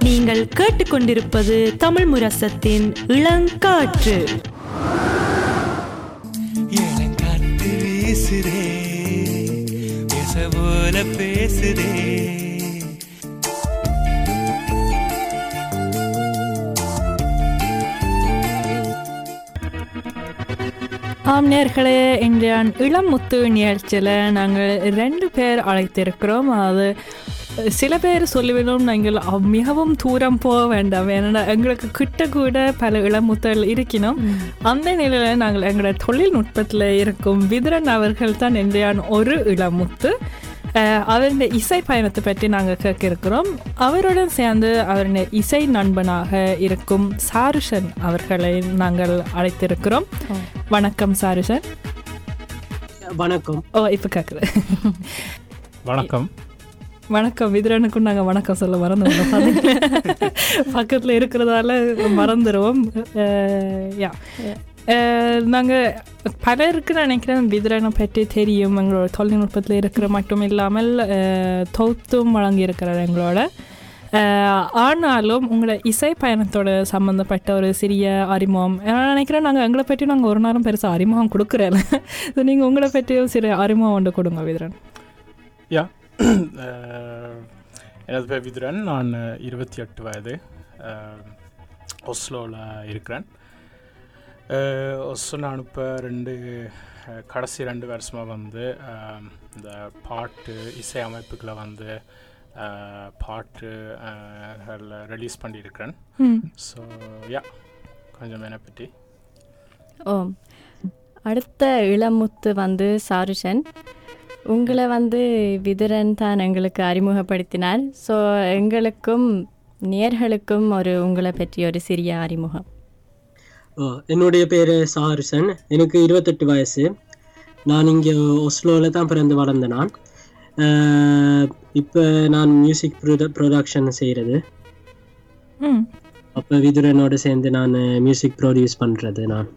நீங்கள் கேட்டுக்கொண்டிருப்பது தமிழ் முரசத்தின் இளங்காற்று. இளங்காத்து வீசுதே பேச போல பேசுதே. ஆம் நேர்களே இன்றைய இளம் முத்து நிகழ்ச்சியில் நாங்கள் ரெண்டு பேர் அழைத்திருக்கிறோம். அது சில பேர் சொல்லிவிடும் நாங்கள் அவ்- மிகவும் தூரம் போக வேண்டாம். ஏன்னா எங்களுக்கு கிட்ட கூட பல இளமுத்தல் இருக்கணும் அந்த நிலையில் நாங்கள் எங்களோட தொழில்நுட்பத்தில் இருக்கும் விதுரன் அவர்கள் தான் இன்றைய ஒரு இளமுத்து. அவருடைய இசை பயணத்தை பற்றி நாங்கள் கேட்க இருக்கிறோம் அவருடன் சேர்ந்து அவருடைய இசை நண்பனாக இருக்கும் சாருஷன் அவர்களை நாங்கள் அழைத்திருக்கிறோம். வணக்கம் சாருஷன். வணக்கம். ஓ இப்போ கேட்குது வணக்கம். வணக்கம். விதுரனுக்கும் நாங்கள் வணக்கம் சொல்ல மறந்துடுவோம் பக்கத்தில் இருக்கிறதால மறந்துடுவோம். யா. நாங்கள் பலருக்கு நினைக்கிறேன் விதுரனை பற்றி தெரியும். எங்களோட தொழில்நுட்பத்தில் இருக்கிற மட்டும் இல்லாமல் அஹ், வழங்கியிருக்கிறார் எங்களோட. ஆனாலும் உங்களோட இசை பயணத்தோட சம்மந்தப்பட்ட ஒரு சிறிய அறிமுகம். நினைக்கிறேன் நாங்கள் எங்களை பற்றி நாங்கள் ஒரு நேரம் பெருசாக அறிமுகம் கொடுக்குறேன் ஸோ நீங்கள் உங்களை பற்றியும் சிறு அறிமுகம் ஒன்று கொடுங்க விதுரன். யா. எனது பேர் விதுரன். நான் இருபத்தி எட்டு வயது ஒஸ்லோவில் இருக்கிறேன். ஒஸ்லோ நான் இப்போ ரெண்டு கடைசி ரெண்டு வருஷமாக வந்து இந்த பாட்டு இசை அமைப்புகளை வந்து பாட்டு ரிலீஸ் பண்ணியிருக்கிறேன். ஸோ யா கொஞ்சம் என்னை பற்றி ஓ. அடுத்த இளமுத்து வந்து சாருஷன் உங்களை வந்து விதுரன் தான் எங்களுக்கு அறிமுகப்படுத்தினார். ஸோ எங்களுக்கும் நேர்களுக்கும் ஒரு உங்களை பற்றி ஒரு சிறிய அறிமுகம். என்னுடைய பேர் சாருசன். எனக்கு இருபத்தெட்டு வயசு. நான் இங்கே ஒஸ்லோவில் தான் பிறந்து வளர்ந்த நான். இப்போ நான் மியூசிக் ப்ரொட ப்ரொடக்ஷன் செய்கிறது அப்போ விதுரனோட சேர்ந்து நான் மியூசிக் ப்ரொடியூஸ் பண்ணுறது நான்.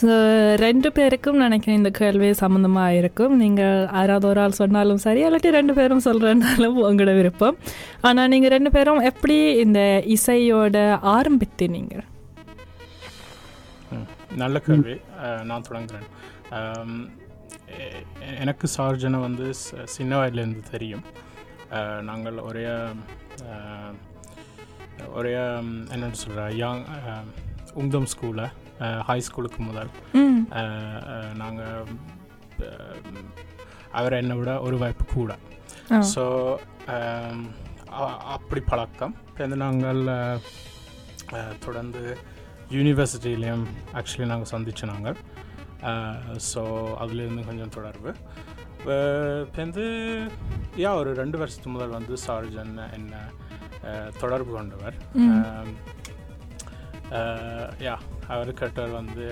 ஸோ ரெண்டு பேருக்கும் நினைக்கிறேன் இந்த கேள்வி சம்மந்தமாக இருக்கும் நீங்கள் யாராவது ஒரு ஆள் சொன்னாலும் சரி இல்லாட்டி ரெண்டு பேரும் சொல்கிறனாலும் உங்களோட விருப்பம். ஆனால் நீங்கள் ரெண்டு பேரும் எப்படி இந்த இசையோட ஆரம்பித்து நீங்கள் நல்ல கேள்வி. நான் தொடங்குறேன். எனக்கு சார்ஜனை வந்து சின்ன வயதுலேருந்து தெரியும். நாங்கள் ஒரே ஒரே என்னென்னு சொல்கிற யாங் உங்கம் ஸ்கூலில் ஹை ஸ்கூலுக்கு முதல். நாங்கள் அவர் என்னை விட ஒரு வாய்ப்பு கூட. ஸோ அப்படி பழக்கம். வந்து நாங்கள் தொடர்ந்து யூனிவர்சிட்டிலையும் ஆக்சுவலி நாங்கள் சந்திச்சு நாங்கள். ஸோ அதுலேருந்து கொஞ்சம் தொடர்பு. வந்து யா ஒரு ரெண்டு வருஷத்துக்கு முதல் வந்து சார்ஜன் என்ன தொடர்பு கொண்டவர். யா அவர் கேட்டவர் வந்து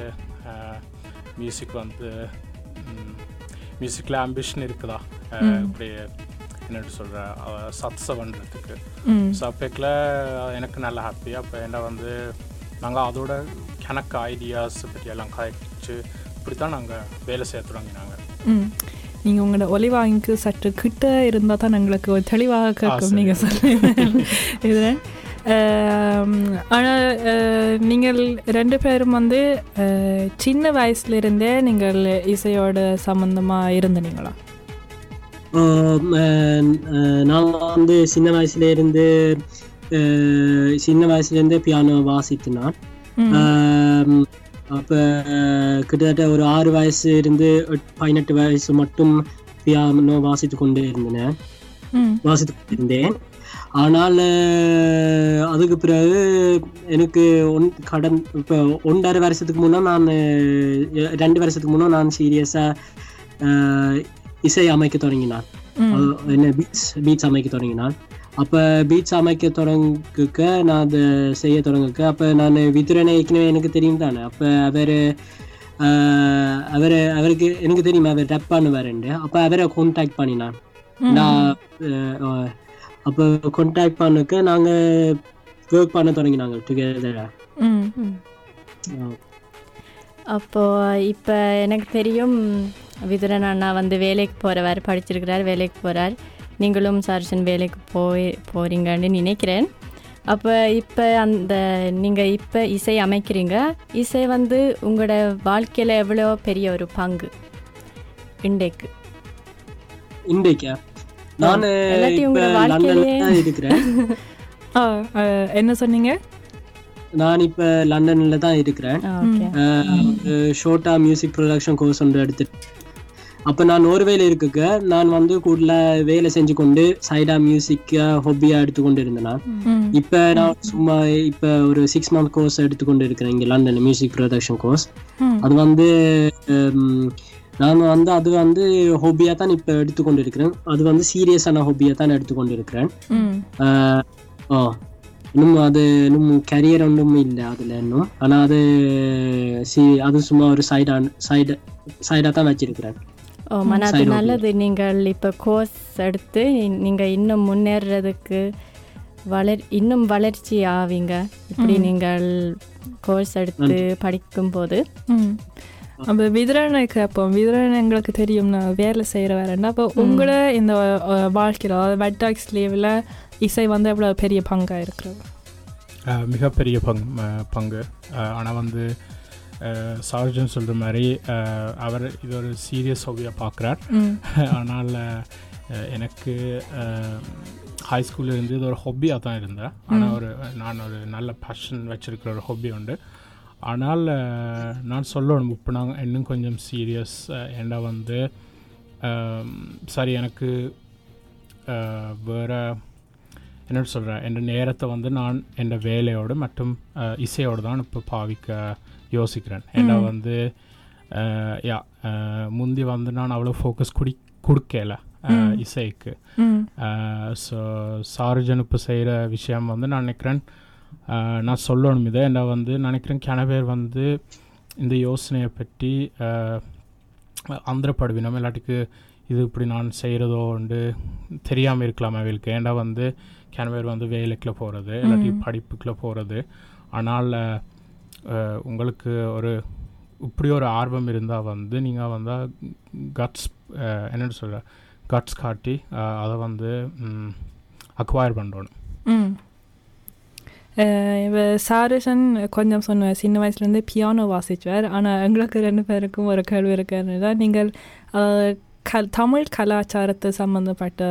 மியூசிக் வந்து மியூசிக்கில் ஆம்பிஷன் இருக்குதா? ம். இப்படி என்னட்டு சொல்கிற சத்ஸை பண்ணுறதுக்கு ஸோ அப்போக்கில் எனக்கு நல்ல ஹாப்பி அப்போ என்ன வந்து நாங்கள் அதோட கணக்கு ஐடியாஸ் பற்றி எல்லாம் கழிச்சு இப்படி தான் நாங்கள் வேலை செய்ய தொடங்கினாங்க. நீங்கள் உங்களோட ஒலிவாங்கிக்கு சற்று கிட்ட இருந்தால் தான் எங்களுக்கு தெளிவாக கேட்கும். நீங்கள் சொல்லுங்க. இது ஆனால் நீங்கள் ரெண்டு பேரும் வந்து சின்ன வயசுலேருந்தே நீங்கள் இசையோட சம்மந்தமாக இருந்தீங்களா நான் வந்து சின்ன வயசுல இருந்து அஹ், சின்ன வயசுல இருந்தே பியானோ வாசித்தினான் அப்ப கிட்டத்தட்ட ஒரு ஆறு வயசு இருந்து பதினெட்டு வயசு மட்டும் பியானோ வாசித்து கொண்டு இருந்தேன் வாசித்து கொண்டிருந்தேன் ஆனால் அதுக்கு பிறகு எனக்கு ஒன் கடன் இப்போ ஒன்றரை வருஷத்துக்கு முன்னே நான் ரெண்டு வருஷத்துக்கு முன்னே நான் சீரியஸாக இசை அமைக்க தொடங்கினான். என்ன பீட்ஸ் பீட்ஸ் அமைக்க தொடங்கினான். அப்போ பீட்ஸ் அமைக்க தொடங்குக்க நான் அதை செய்ய தொடங்குக்க அப்போ நான் விதுரனை ஏற்கனவே எனக்கு தெரியும் தானே? அப்போ அவர் அவர் அவருக்கு எனக்கு தெரியும்? அவர் ரப் பண்ணுவாருண்டு அப்போ அவரை கான்டாக்ட் பண்ணினான். நான் அப்போ கான்டாக்ட் பண்ணக்க நாங்கள் ஒர்க் பண்ண தொடங்கினாங்க டுகெதர் ம். அப்போது இப்போ எனக்கு தெரியும் விதுரன் அண்ணா வந்து வேலைக்கு போகிறவர் படிச்சிருக்கிறார் வேலைக்கு போகிறார் நீங்களும் சர்ஷன் வேலைக்கு போய் போகிறீங்கன்னு நினைக்கிறேன். அப்போ இப்போ அந்த நீங்கள் இப்போ இசை அமைக்கிறீங்க. இசை வந்து உங்களோட வாழ்க்கையில் எவ்வளோ பெரிய ஒரு பங்கு? இன்றைக்கு. இன்றைக்கா? நான் இருக்கிறேன். என்ன சொன்னீங்க? நான் இப்ப லண்டன்ல தான் இருக்கிறேன். ஷோட்டா மியூசிக் ப்ரொடக்ஷன் கோர்ஸ் ஒன்று எடுத்து அப்போ நான் நோர்வேல இருக்க நான் வந்து கூடுதல வேலை செஞ்சு கொண்டு சைடா மியூசிக்கா ஹொபியா எடுத்துக்கொண்டு இருந்தேன் இப்போ நான் சும்மா இப்போ ஒரு சிக்ஸ் மந்த் கோர்ஸ் எடுத்துக்கொண்டு இருக்கிறேன் இங்கே லண்டன் மியூசிக் ப்ரொடக்ஷன் கோர்ஸ். அது வந்து நான் வந்து அது வந்து ஹொபியாக தான் இப்போ எடுத்துக்கொண்டு இருக்கிறேன் அது வந்து சீரியஸான ஹொபியாக தான் எடுத்துக்கொண்டு இருக்கிறேன் ஓ இன்னும் அது இன்னும் கரியர் ஒன்றும் இல்லை அதில் இன்னும். ஆனால் அது சி அது சும்மா ஒரு சைடா சைடு சைடாக தான் வச்சிருக்கிறேன். ஓ மன அது Side நல்லது. நீங்கள் இப்போ கோர்ஸ் எடுத்து நீங்கள் இன்னும் முன்னேறதுக்கு வளர் இன்னும் வளர்ச்சி ஆவீங்க. இப்படி நீங்கள் கோர்ஸ் எடுத்து படிக்கும்போது. ம். அப்போ விதிரனுக்கு அப்போ விதிரன் எங்களுக்கு தெரியும் நான் வேலை செய்கிற வேறேன்னா அப்போ உங்களோட இந்த வாழ்க்கையில் அதாவது வெட்டாக்ஸ் லீவில் இசை வந்து எவ்வளோ பெரிய பங்காக இருக்கிறது? மிகப்பெரிய பங் பங்கு. ஆனால் வந்து சார்ஜன் சொல்கிற மாதிரி அவர் இது ஒரு சீரியஸ் ஹோபியாக பார்க்குறார் ஆனால் அஹ் எனக்கு ஹை ஸ்கூலில் இருந்து இது ஒரு ஹொப்பியாக தான் இருந்தேன். ஆனால் ஒரு நான் ஒரு நல்ல பேஷன் வச்சுருக்கிற ஒரு ஹொப்பி உண்டு. ஆனால் நான் சொல்லணும். இப்போ நாங்கள் இன்னும் கொஞ்சம் சீரியஸ் ஏண்டா வந்து சரி எனக்கு வேற என்ன சொல்கிறேன் என் நேரத்தை வந்து நான் என் வேலையோடு மற்றும் இசையோடு தான் இப்போ பாவிக்க யோசிக்கிறேன். ஏன்னா வந்து யா முந்தி வந்து நான் அவ்வளோ ஃபோக்கஸ் குடி கொடுக்கல இசைக்கு. ஸோ சார்ஜன் இப்போ செய்கிற விஷயம் வந்து நான் நினைக்கிறேன் நான் சொல்லணும் இதை. நான் வந்து நினைக்கிறேன் கிண பேர் வந்து இந்த யோசனையை பற்றி அந்தரப்படுவினம். இல்லாட்டிக்கு இது இப்படி நான் செய்கிறதோ உண்டு. தெரியாமல் இருக்கலாம் அவங்களுக்கு ஏன்டா வந்து பேர் வந்து வேலைக்குள்ள போகிறது இல்லாட்டி படிப்புக்குள்ளே போகிறது ஆனால் உங்களுக்கு ஒரு இப்படி ஒரு ஆர்வம் இருந்தால் வந்து நீங்கள் வந்து கட்ஸ் என்னென்னு சொல்கிற கட்ஸ் காட்டி அதை வந்து அக்வயர் பண்ணணும். இவ சாருஷன் கொஞ்சம் சொன்ன சின்ன வயசுலேருந்தே பியானோ வாசிச்சுவார். ஆனால் எங்களுக்கு ரெண்டு பேருக்கும் ஒரு கேள்வி இருக்கிறது நீங்கள் கல் தமிழ் கலாச்சாரத்தை சம்மந்தப்பட்ட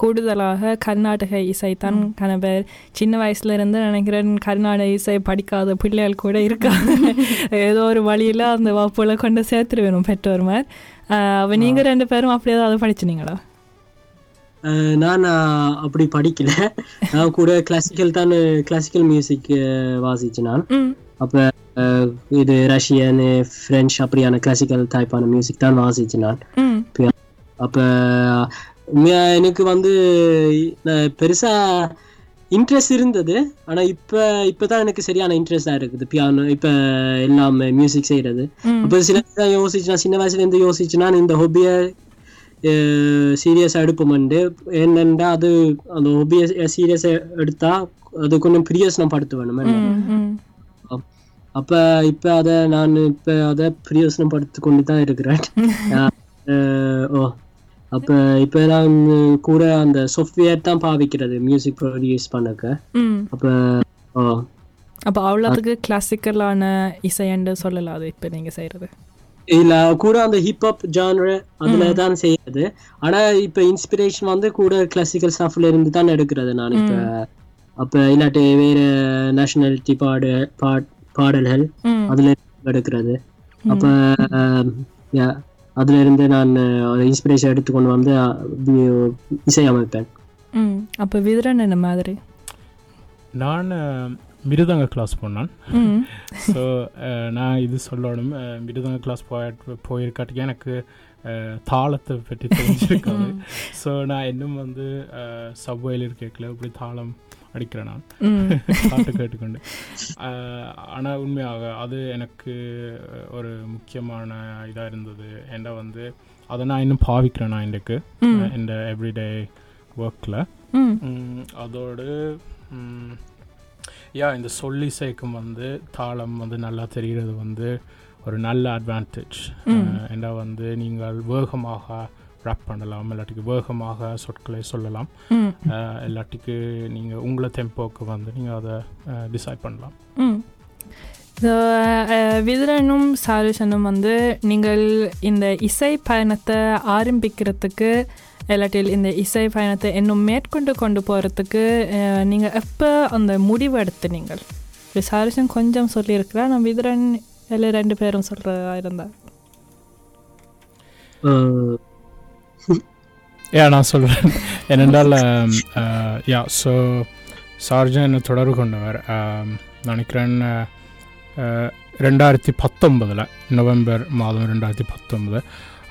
கூடுதலாக கர்நாடக இசை தான் கன பேர். சின்ன வயசுல இருந்து நினைக்கிறேன் கர்நாடக இசை படிக்காத பிள்ளைகள் கூட இருக்காங்க. ஏதோ ஒரு வழியில் அந்த வகுப்புல கொண்டு சேர்த்துட்டு வேணும் பெற்றோர் மாதிரி நீங்கள் ரெண்டு பேரும் அப்படி ஏதாவது படிச்சினீங்களா? நான் அப்படி படிக்கல. நான் கூட கிளாசிக்கல் தான் கிளாசிக்கல் மியூசிக் வாசிச்சு நான். அப்ப இது ரஷ்யன் பிரெஞ்சு அப்படியான கிளாசிக்கல் டைப்பான மியூசிக் தான் வாசிச்சு நான். அப்ப எனக்கு வந்து பெருசா இன்ட்ரெஸ்ட் இருந்தது. ஆனா இப்ப இப்பதான் எனக்கு சரியான இன்ட்ரெஸ்டா இருக்குது. பியானோ இப்ப எல்லாம் மியூசிக் செய்யறது. அப்ப சில நேரம் யோசிச்சு நான் சின்ன வயசுல இருந்து யோசிச்சு நான் இந்த ஹொபிய சீரியஸா எடுப்போம்ண்டு என்னண்டா அது அந்த ஹொபிய சீரியஸா எடுத்தா அது கொஞ்சம் பிரியோசனம் படுத்த வேணும் அப்ப இப்ப அத நான் இப்ப அத பிரயோசனம் படுத்தி கொண்டு தான் இருக்கிறேன் ஓ அப்ப இப்ப நான் கூட அந்த சாஃப்ட்வேர் தான் பாவிக்கிறது மியூசிக் ப்ரொடியூஸ் பண்ணக்க அப்ப ஓ அப்போ அவ்வளோத்துக்கு கிளாசிக்கலான இசைன்னு சொல்லலாம் அது இப்போ நீங்கள் செய்கிறது இல்ல கூட அந்த ஹிப்ஹாப் ஜானர் அதுல தான் செய்யறது. ஆனா இப்ப இன்ஸ்பிரேஷன் வந்து கூட கிளாசிக்கல் ஸ்டாஃப்ல இருந்து தான் எடுக்கிறது நான் இப்ப. அப்ப இல்லாட்டி வேற நேஷனாலிட்டி பாடு பாட் பாடல்கள் அதுல இருந்து எடுக்கிறது. அப்ப அதுல இருந்து நான் இன்ஸ்பிரேஷன் எடுத்துக்கொண்டு வந்து அஹ், வி- இசை அமைப்பேன் ம். அப்போ விதுரன் என்ன மாதிரி? நான் மிருதங்க கிளாஸ் போனான். ஸோ நான் இது சொல்லணும் மிருதங்க கிளாஸ் போய் போயிருக்காட்டிக்கு எனக்கு தாளத்தை பற்றி தெரிஞ்சிருக்காது. ஸோ நான் இன்னும் வந்து சப்வேல இருக்கல இப்படி தாளம் அடிக்கிறேன் நான். பாட்டு கேட்டுக்கொண்டு. ஆனால் உண்மையாக அது எனக்கு ஒரு முக்கியமான இதாக இருந்தது. ஏன்னா வந்து அதை நான் இன்னும் பாவிக்கிறேன் நான் இன்றைக்கு. இந்த எவ்ரிடே ஒர்க்கில் அதோடு யா இந்த சொல்லிசைக்கும் வந்து தாளம் வந்து நல்லா தெரிகிறது வந்து ஒரு நல்ல அட்வான்டேஜ் ஏன்னா வந்து நீங்கள் வேகமாக ரேப் பண்ணலாம் இல்லாட்டிக்கு வேகமாக சொற்களை சொல்லலாம். இல்லாட்டிக்கு நீங்கள் உங்களை டெம்போக்கு வந்து நீங்கள் அதை டிசைட் பண்ணலாம். விதுரனும் சாருஷனும் வந்து நீங்கள் இந்த இசை பயணத்தை ஆரம்பிக்கிறதுக்கு இல்லாட்டில் இந்த இசை பயணத்தை இன்னும் மேற்கொண்டு கொண்டு போகிறதுக்கு நீங்கள் எப்போ அந்த முடிவு எடுத்துனீங்கள் நீங்கள் கொஞ்சம் சொல்லியிருக்கிறா நான் விதுரன் இல்லை ரெண்டு பேரும் சொல்கிறதா இருந்தால் யா நான் சொல்கிறேன் என்னென்றால் யா ஸோ சார்ஜன் என்னை தொடர்பு கொண்டவர். நினைக்கிறேன் அஹ், ரெண்டாயிரத்தி பத்தொம்பதில் நவம்பர் மாதம் ரெண்டாயிரத்தி பத்தொம்பது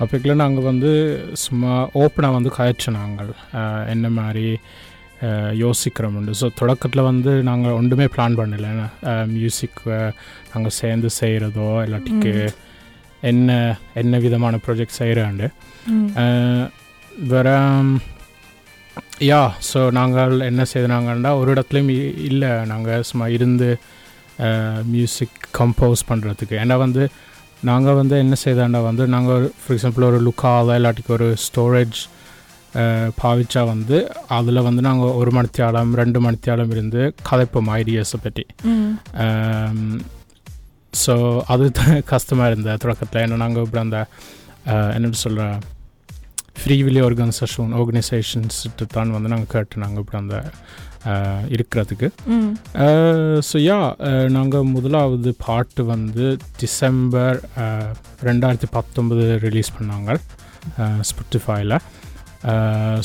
அப்போக்குள்ள நாங்கள் வந்து சும்மா ஓப்பனாக வந்து கயச்சு நாங்கள். என்ன மாதிரி யோசிக்கிறோம்ண்டு ஸோ தொடக்கத்தில் வந்து நாங்கள் ஒன்றுமே பிளான் பண்ணல. மியூசிக் நாங்கள் சேர்ந்து செய்கிறதோ இல்லாட்டிக்கு என்ன என்ன விதமான ப்ராஜெக்ட் செய்கிறாண்டு வேற யா ஸோ நாங்கள் என்ன செய்தாங்கன்னா ஒரு இடத்துலையும் இல்லை. நாங்கள் சும்மா இருந்து மியூசிக் கம்போஸ் பண்ணுறதுக்கு ஏன்னா வந்து நாங்கள் வந்து என்ன செய்தாண்டா வந்து நாங்கள் ஃபார் எக்ஸாம்பிள் ஒரு லுக்காவை இல்லாட்டிக்கு ஒரு ஸ்டோரேஜ் பாவிச்சா வந்து அதில் வந்து நாங்கள் ஒரு மணித்தியாலம் ரெண்டு மணித்தியாலம் இருந்து கதைப்போம் ஐடியாஸை பற்றி ஸோ அது கஷ்டமாக இருந்தது தொடக்கத்தில். ஏன்னா நாங்கள் இப்படி அந்த என்னன்னு சொல்கிற ஃப்ரீவிலி ஆர்கனைசேஷன் ஆர்கனைசேஷன்ஸ்ட்டு தான் வந்து நாங்கள் கேட்டு நாங்கள் இப்படி அந்த இருக்கிறதுக்கு. ஸோ யா நாங்கள் முதலாவது பாட்டு வந்து டிசம்பர் ரெண்டாயிரத்தி பத்தொன்பது ரிலீஸ் பண்ணாங்க ஸ்பாட்டிஃபைல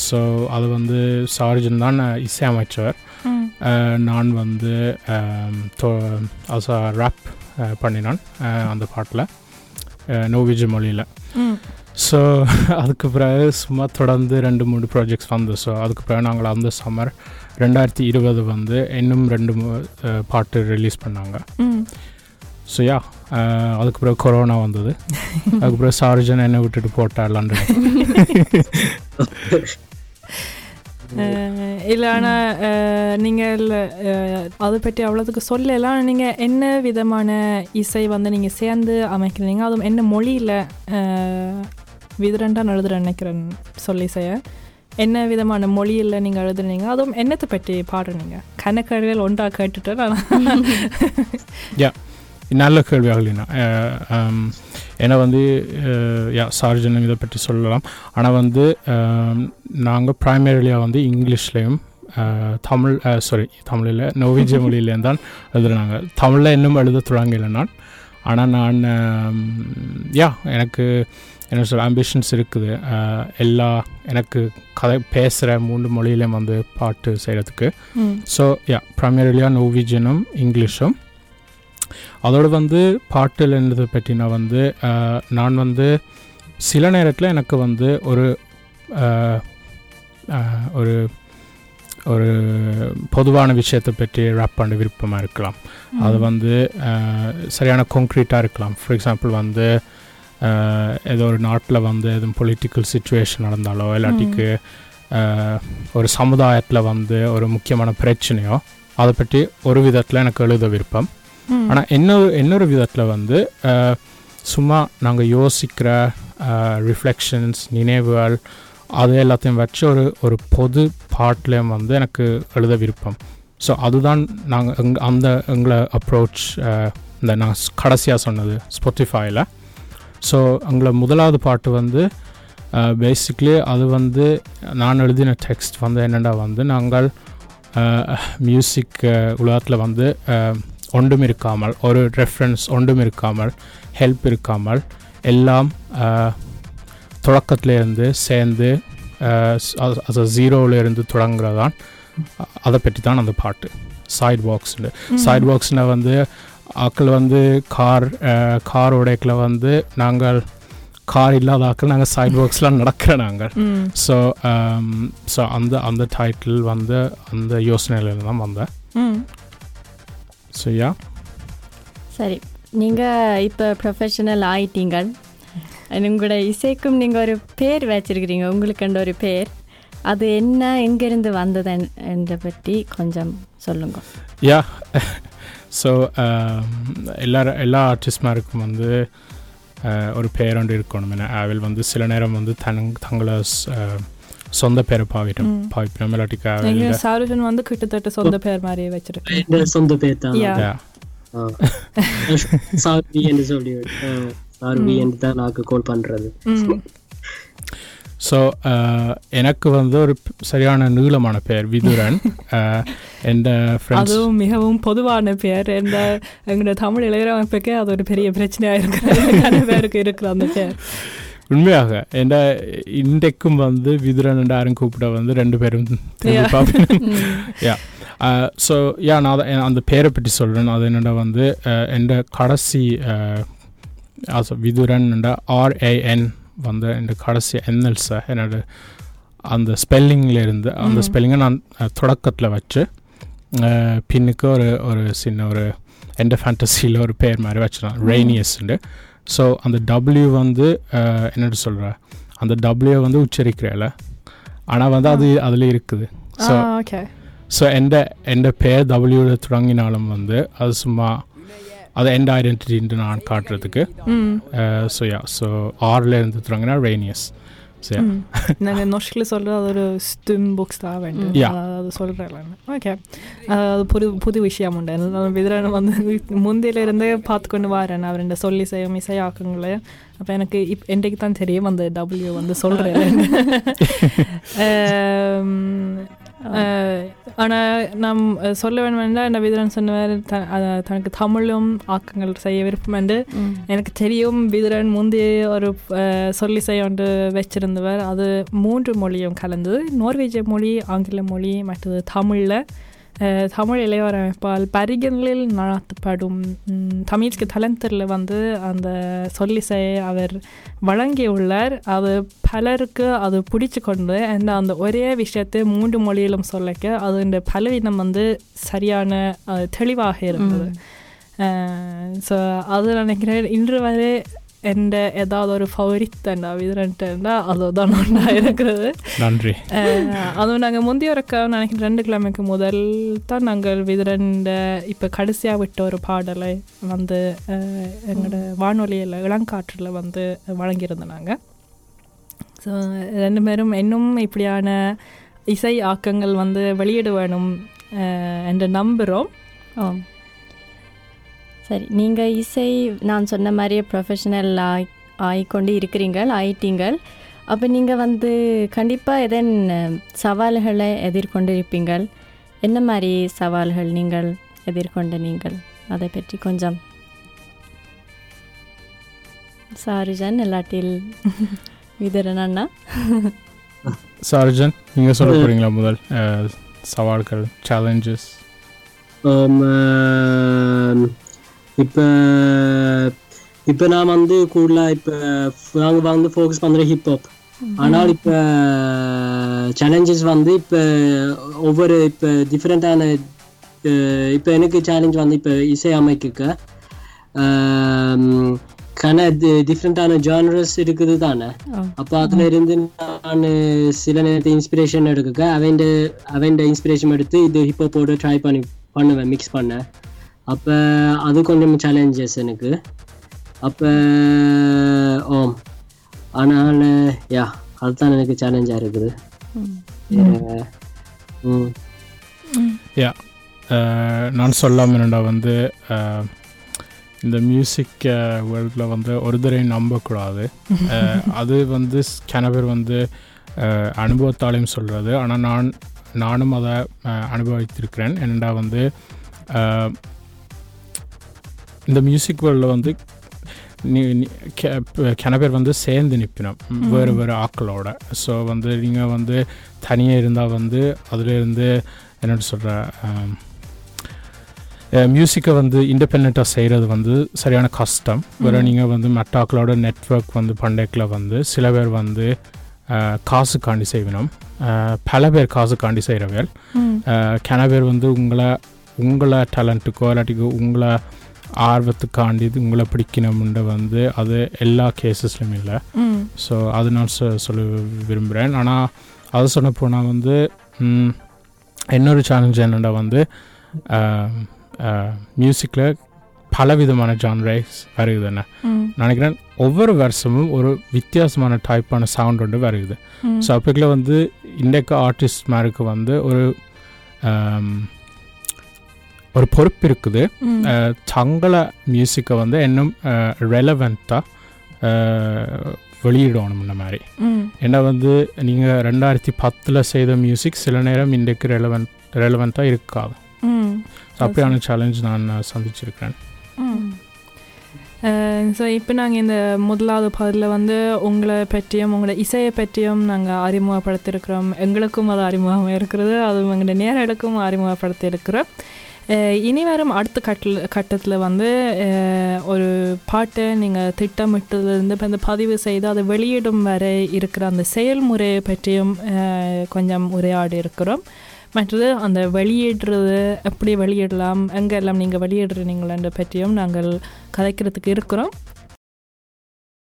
ஸோ அது வந்து சார்ஜன் தான் இசையமைச்சவர். நான் வந்து ரேப் பண்ணினான் அந்த பாட்டில். நோவிஜ் மொழியில். ஸோ அதுக்கு பிறகு சும்மா தொடர்ந்து ரெண்டு மூணு ப்ராஜெக்ட்ஸ் வந்து ஸோ அதுக்கு பிறகு நாங்கள் அந்த சம்மர் ரெண்டாயிரத்தி இருபது வந்து இன்னும் ரெண்டு பாட்டு ரிலீஸ் பண்ணாங்க. ஸோ யா அதுக்கு பிறகு கொரோனா வந்தது. அதுக்கு பிறகு சார்ஜன் என்னை விட்டுட்டு போட்டார் லண்டன் இல்லை ஆனால் நீங்கள் அதை பற்றி அவ்வளோத்துக்கு சொல்லலாம் நீங்கள் என்ன விதமான இசை வந்து நீங்கள் சேர்ந்து அமைக்கிறீங்க? அதுவும் என்ன மொழியில் விதிரண்டாக எழுதுற நினைக்கிறேன் சொல்லி செய்ய. என்ன விதமான மொழியில் நீங்கள் எழுதுனீங்க? அதுவும் என்னத்தை பற்றி பாடுறீங்க கணக்கடையில் ஒன்றா கேட்டுட்டு நான். நல்ல கேள்வி ஆகலினா ஏன்னா வந்து யா சார்ஜன் இதை பற்றி சொல்லலாம். ஆனால் வந்து நாங்கள் ப்ரைமரிலியாக வந்து இங்கிலீஷ்லேயும் தமிழ் சாரி தமிழில் நோவிஜிய மொழியிலேயும் தான் எழுதுறாங்க தமிழில் இன்னும் எழுத தொடங்கலை நான். ஆனால் நான் யா எனக்கு என்ன சொல்ல ஆம்பிஷன்ஸ் இருக்குது. எல்லா எனக்கு கதை பேசுகிற மூன்று மொழியிலையும் வந்து பாட்டு செய்கிறதுக்கு ஸோ யா ப்ரைமரிலியாக நோவிஜனும் இங்கிலீஷும் அதோடு வந்து பாட்டில் என்னதை பற்றி நான் வந்து நான் வந்து சில நேரத்தில் எனக்கு வந்து ஒரு ஒரு ஒரு பொதுவான விஷயத்தை பற்றி ரேப் பண்ண விருப்பமாக இருக்கலாம். அது வந்து சரியான கான்க்ரீட்டாக இருக்கலாம். ஃபார் எக்ஸாம்பிள் வந்து ஏதோ ஒரு நாட்டில் வந்து எதுவும் பொலிட்டிக்கல் சுச்சுவேஷன் நடந்தாலோ இல்லாட்டிக்கு ஒரு சமுதாயத்தில் வந்து ஒரு முக்கியமான பிரச்சனையோ அதை பற்றி ஒரு விதத்தில் எனக்கு எழுத விருப்பம். ஆனால் இன்னொரு இன்னொரு விதத்தில் வந்து சும்மா நாங்கள் யோசிக்கிற ரிஃப்ளெக்ஷன்ஸ் நினைவுகள் அது எல்லாத்தையும் வச்சு ஒரு ஒரு பொது பாட்டிலையும் வந்து எனக்கு எழுத விருப்பம். ஸோ அதுதான் நாங்கள் எங் அந்த எங்களை அப்ரோச் இந்த நான் கடைசியாக சொன்னது ஸ்பாட்டிஃபைல ஸோ எங்களை முதலாவது பாட்டு வந்து பேசிக்லி அது வந்து நான் எழுதின டெக்ஸ்ட் வந்து என்னென்னா வந்து நாங்கள் மியூசிக் உலகத்தில் வந்து ஒன்றும் இருக்காமல் ஒரு ரெஃபரன்ஸ் ஒன்றும் இருக்காமல் ஹெல்ப் இருக்காமல் எல்லாம் தொடக்கத்திலேருந்து சேர்ந்து அது- ஜீரோவிலேருந்து தொடங்குறதான் அதை பற்றி தான் அந்த பாட்டு. சைட் பாக்ஸில் சைட் பாக்ஸில் வந்து ஆக்கள் வந்து கார் கார் உடைக்கில் வந்து நாங்கள் கார் இல்லாத ஆக்கள் நாங்கள் சைட் பாக்ஸில் நடக்கிற நாங்கள். ஸோ ஸோ அந்த அந்த டைட்டில் வந்து அந்த யோசனையில தான் வந்தேன். ம். ஸோ யா சரி. நீங்கள் இப்போ ப்ரொஃபஷனல் ஆயிட்டீங்க. உங்களோட இசைக்கும் நீங்கள் ஒரு பேர் வச்சிருக்கிறீங்க. உங்களுக்குன்ற ஒரு பேர். அது என்ன எங்கேருந்து வந்தது என்- என்ற பற்றி கொஞ்சம் சொல்லுங்க. யா ஸோ எல்லா எல்லா ஆர்டிஸ்ட்மாருக்கும் வந்து ஒரு பேர் ஒன்று இருக்கணும் என அவள் வந்து சில நேரம் வந்து தன் தங்களை சொந்த பேரை பாவிட்டோம். பாவிப்பினோம் இல்லாட்டிக்கு அவள் சாருஜன் வந்து கிட்டத்தட்ட சொந்த பேர் மாதிரி வச்சிருக்கு என் சொந்த பேர் தான். சார்வி என்று சொல்லி சார்வி என்று தான் நான் கால் பண்றது ம் ஸோ எனக்கு வந்து ஒரு சரியான நீளமான பேர் விதுரன். எந்த ஃப்ரெண்ட்ஸ் அதுவும் மிகவும் பொதுவான பேர் இந்த எங்களோட தமிழ் இளையரமைப்புக்கே அது ஒரு பெரிய பிரச்சனையா இருக்கிறது நிறைய பேருக்கு இருக்கிற அந்த பேர் உண்மையாக. எந்த இன்றைக்கும் வந்து விதுரன் என்று யாரும் கூப்பிட வந்து ரெண்டு பேரும் யா ஸோ யா நான் அந்த பேரை பற்றி சொல்கிறேன் அது என்னடா வந்து எந்த கடைசி also விதுரன் என்ற ஆர்ஏஎன் வந்த என்னோட கடைசி என்எல்ஸை என்னோட அந்த ஸ்பெல்லிங்லேருந்து அந்த ஸ்பெல்லிங்கை நான் தொடக்கத்தில் வச்சு பின்னுக்கு ஒரு ஒரு சின்ன ஒரு எந்த ஃபேண்டசியில் ஒரு பேர் மாதிரி வச்சுருந்தேன் ரெய்னியஸ்ண்டு ஸோ அந்த டபிள்யூ வந்து என்னென்னு சொல்கிற அந்த டபிள்யூ வந்து உச்சரிக்கிறேல ஆனால் வந்து அது அதில் இருக்குது. ஸோ ஸோ எந்த எந்த பேர் டபிள்யூவில் தொடங்கினாலும் வந்து அது சும்மா அது எந்த ஐடென்டிட்டின்ட்டு நான் காட்டுறதுக்கு. ஸோ யா ஸோ ஆறில் இருந்து தொடங்கினா ரெய்னியஸ் ஸோ யா ம். நாங்க நொஷ்கில் சொல்றது அது ஒரு ஸ்டும் புக்ஸ் தான் வேண்டும். அது சொல்கிறேன் ஓகே அது புது புது விஷயம் உண்டு. நான் விதிரன் வந்து முந்தையில இருந்தே பார்த்து கொண்டு வரேன். அவர் இந்த சொல்லி செய்யும் இசையாக்கங்களை. அப்போ எனக்கு இப் என்றைக்கு தான் தெரியும் அந்த டபிள்யூ வந்து சொல்கிறேன் ஆனால் நாம் சொல்ல வேண்டும் இந்த விதிரன் சொன்னவர் த அஹ், தனக்கு தமிழும் ஆக்கங்கள் செய்ய விருப்பம் என்று எனக்கு தெரியும். விதுரன் முந்தைய ஒரு அஹ், சொல்லி செய்ய ஒன்று வச்சிருந்தவர். அது மூன்று மொழியும் கலந்தது. நோர்வேஜிய மொழி ஆங்கில மொழி மற்றது தமிழில். தமிழ் இளையவரமைப்பால் பரிகனில் நடத்தப்படும் தமிழ்க்கு தலந்தரில் வந்து அந்த சொல்லிசை அவர் வழங்கியுள்ளார். அது பலருக்கு அது பிடிச்சு கொண்டு அந்த அந்த ஒரே விஷயத்தை மூன்று மொழியிலும் சொல்லிக்க அது இந்த பலவீனம் வந்து சரியான தெளிவாக இருந்தது. ஸோ அது நினைக்கிறேன் இன்று வரை എൻ്റെ ஏதாவது ஒரு ஃபவரித் என்ன இதுன்ட்டுண்டா அதுதான் ஒன்றா இருக்கிறது நன்றி அஹ், அதுவும் நாங்கள் முந்தைய ஒரு நினைக்கிறேன் ரெண்டு கிழமைக்கு முதல் தான் நாங்கள் விதிரண்ட இப்போ கடைசியாக விட்ட ஒரு பாடலை வந்து அஹ், எங்களோட வானொலியில் இளங்காற்றில் வந்து வழங்கியிருந்தோம் நாங்கள் ஸோ ரெண்டு பேரும் இன்னும் இப்படியான இசை ஆக்கங்கள் வந்து வெளியிட வேணும் அஹ், என்று நம்புகிறோம் ஓ சரி நீங்கள் இசை நான் சொன்ன மாதிரியே ப்ரொஃபஷனல் ஆய் ஆகிக்கொண்டு இருக்கிறீங்கள் ஆயிட்டீங்கள். அப்போ நீங்கள் வந்து கண்டிப்பாக எதன் சவால்களை எதிர்கொண்டு இருப்பீங்கள் என்ன மாதிரி சவால்கள் நீங்கள் எதிர்கொண்ட நீங்கள்? அதை பற்றி கொஞ்சம். சாருஜன் இல்லாட்டில் விதரன் அண்ணா. சார்ஜன் நீங்கள் சொல்ல போகிறீங்களா முதல் சவால்கள் சேலஞ்சஸ் இப்போ இப்போ நான் வந்து கூடுதலாக இப்போ நாங்கள் வந்து ஃபோக்கஸ் பண்ணுற ஹிப்ஹாப் ஆனால் இப்போ சேலஞ்சஸ் வந்து இப்போ ஒவ்வொரு இப்போ டிஃப்ரெண்ட்டான இப்போ எனக்கு சேலஞ்ச் வந்து இப்போ இசை அமைக்க கன டிஃப்ரெண்ட்டான ஜானரஸ் இருக்குது தானே. அப்போ அதுல இருந்து நான் சில நேரத்தை இன்ஸ்பிரேஷன் எடுக்க அவன் அவன் இன்ஸ்பிரேஷன் எடுத்து இது ஹிப்ஹாப்போட ட்ரை பண்ணி பண்ணுவேன் மிக்ஸ் பண்ண அப்போ அது கொஞ்சம் சேலஞ்சஸ் எனக்கு. அப்போ ஓம். ஆனால் யா அதுதான் எனக்கு சேலஞ்சாக இருக்குது. யா நான் சொல்லாமல் என்னடா வந்து இந்த மியூசிக் வேர்ல்டில் வந்து ஒரு தடவை நம்பக்கூடாது அது வந்து பேர் வந்து அனுபவத்தாலையும் சொல்கிறது ஆனால் நான் நானும் அதை அனுபவித்திருக்கிறேன். என்னடா வந்து இந்த மியூசிக் வேர்ல்டில் வந்து கன பேர் வந்து சேர்ந்து நிற்பினோம் வேறு வேறு ஆக்களோட. ஸோ வந்து நீங்கள் வந்து தனியாக இருந்தால் வந்து அதுலேருந்து என்னட்டு சொல்கிற மியூசிக்கை வந்து இண்டிபெண்ட்டாக செய்கிறது வந்து சரியான கஷ்டம். வேறு நீங்கள் வந்து மெட்டாக்களோட நெட்ஒர்க் வந்து பண்டைக்கில் வந்து சில பேர் வந்து காசுக்காண்டி செய்வினோம். பல பேர் காசுக்காண்டி செய்கிறவர் கன பேர் வந்து உங்களை உங்களை டேலண்ட்டுக்கோ இல்லாட்டிக்கோ உங்களை ஆர்வத்துக்காண்டி இது உங்களை பிடிக்கணும்ன்ற வந்து அது எல்லா கேசஸ்லையும் இல்லை. ஸோ அது நான் சொல்ல விரும்புகிறேன் ஆனால் அது சொன்ன போனால் வந்து இன்னொரு சேலஞ்ச் என்னென்னா வந்து மியூசிக்கில் பலவிதமான ஜான்ரைஸ் வருகுது என்ன. நினைக்கிறேன் ஒவ்வொரு வருஷமும் ஒரு வித்தியாசமான டைப்பான சவுண்ட் ஒன்று வருகுது. ஸோ அப்போக்கில் வந்து இன்றைக்கு ஆர்டிஸ்ட் மாருக்கு வந்து ஒரு ஒரு பொறுப்பு இருக்குது. தங்கள மியூசிக்கை வந்து இன்னும் ரெலவெண்ட்டாக வெளியிடணும் இந்த மாதிரி. ஏன்னா வந்து நீங்கள் ரெண்டாயிரத்தி பத்தில் செய்த மியூசிக் சில நேரம் இன்றைக்கு ரெலவெண்ட் ரெலவெண்ட்டாக இருக்காது. அப்படியான சேலஞ்ச் நான் சந்திச்சிருக்கிறேன். ஸோ இப்போ நாங்கள் இந்த முதலாவது பதில் வந்து உங்களை பற்றியும் உங்களோட இசையை பற்றியும் நாங்கள் அறிமுகப்படுத்தியிருக்கிறோம். எங்களுக்கும் அது அறிமுகமாக இருக்கிறது அதுவும் எங்களுடைய நேரடுக்கும் அறிமுகப்படுத்தி இருக்கிறோம் அஹ் இனி வரும் அடுத்த கட்டில் கட்டத்தில் வந்து ஒரு பாட்டை நீங்கள் திட்டமிட்டதுலேருந்து இப்போ இந்த பதிவு செய்து அதை வெளியிடும் வரை இருக்கிற அந்த செயல்முறையை பற்றியும் கொஞ்சம் உரையாடி இருக்கிறோம். மற்றது அந்த வெளியிடுறது எப்படி வெளியிடலாம் எங்கெல்லாம் நீங்கள் வெளியிடுறீங்களன்ற பற்றியும் நாங்கள் கதைக்கிறதுக்கு இருக்கிறோம்.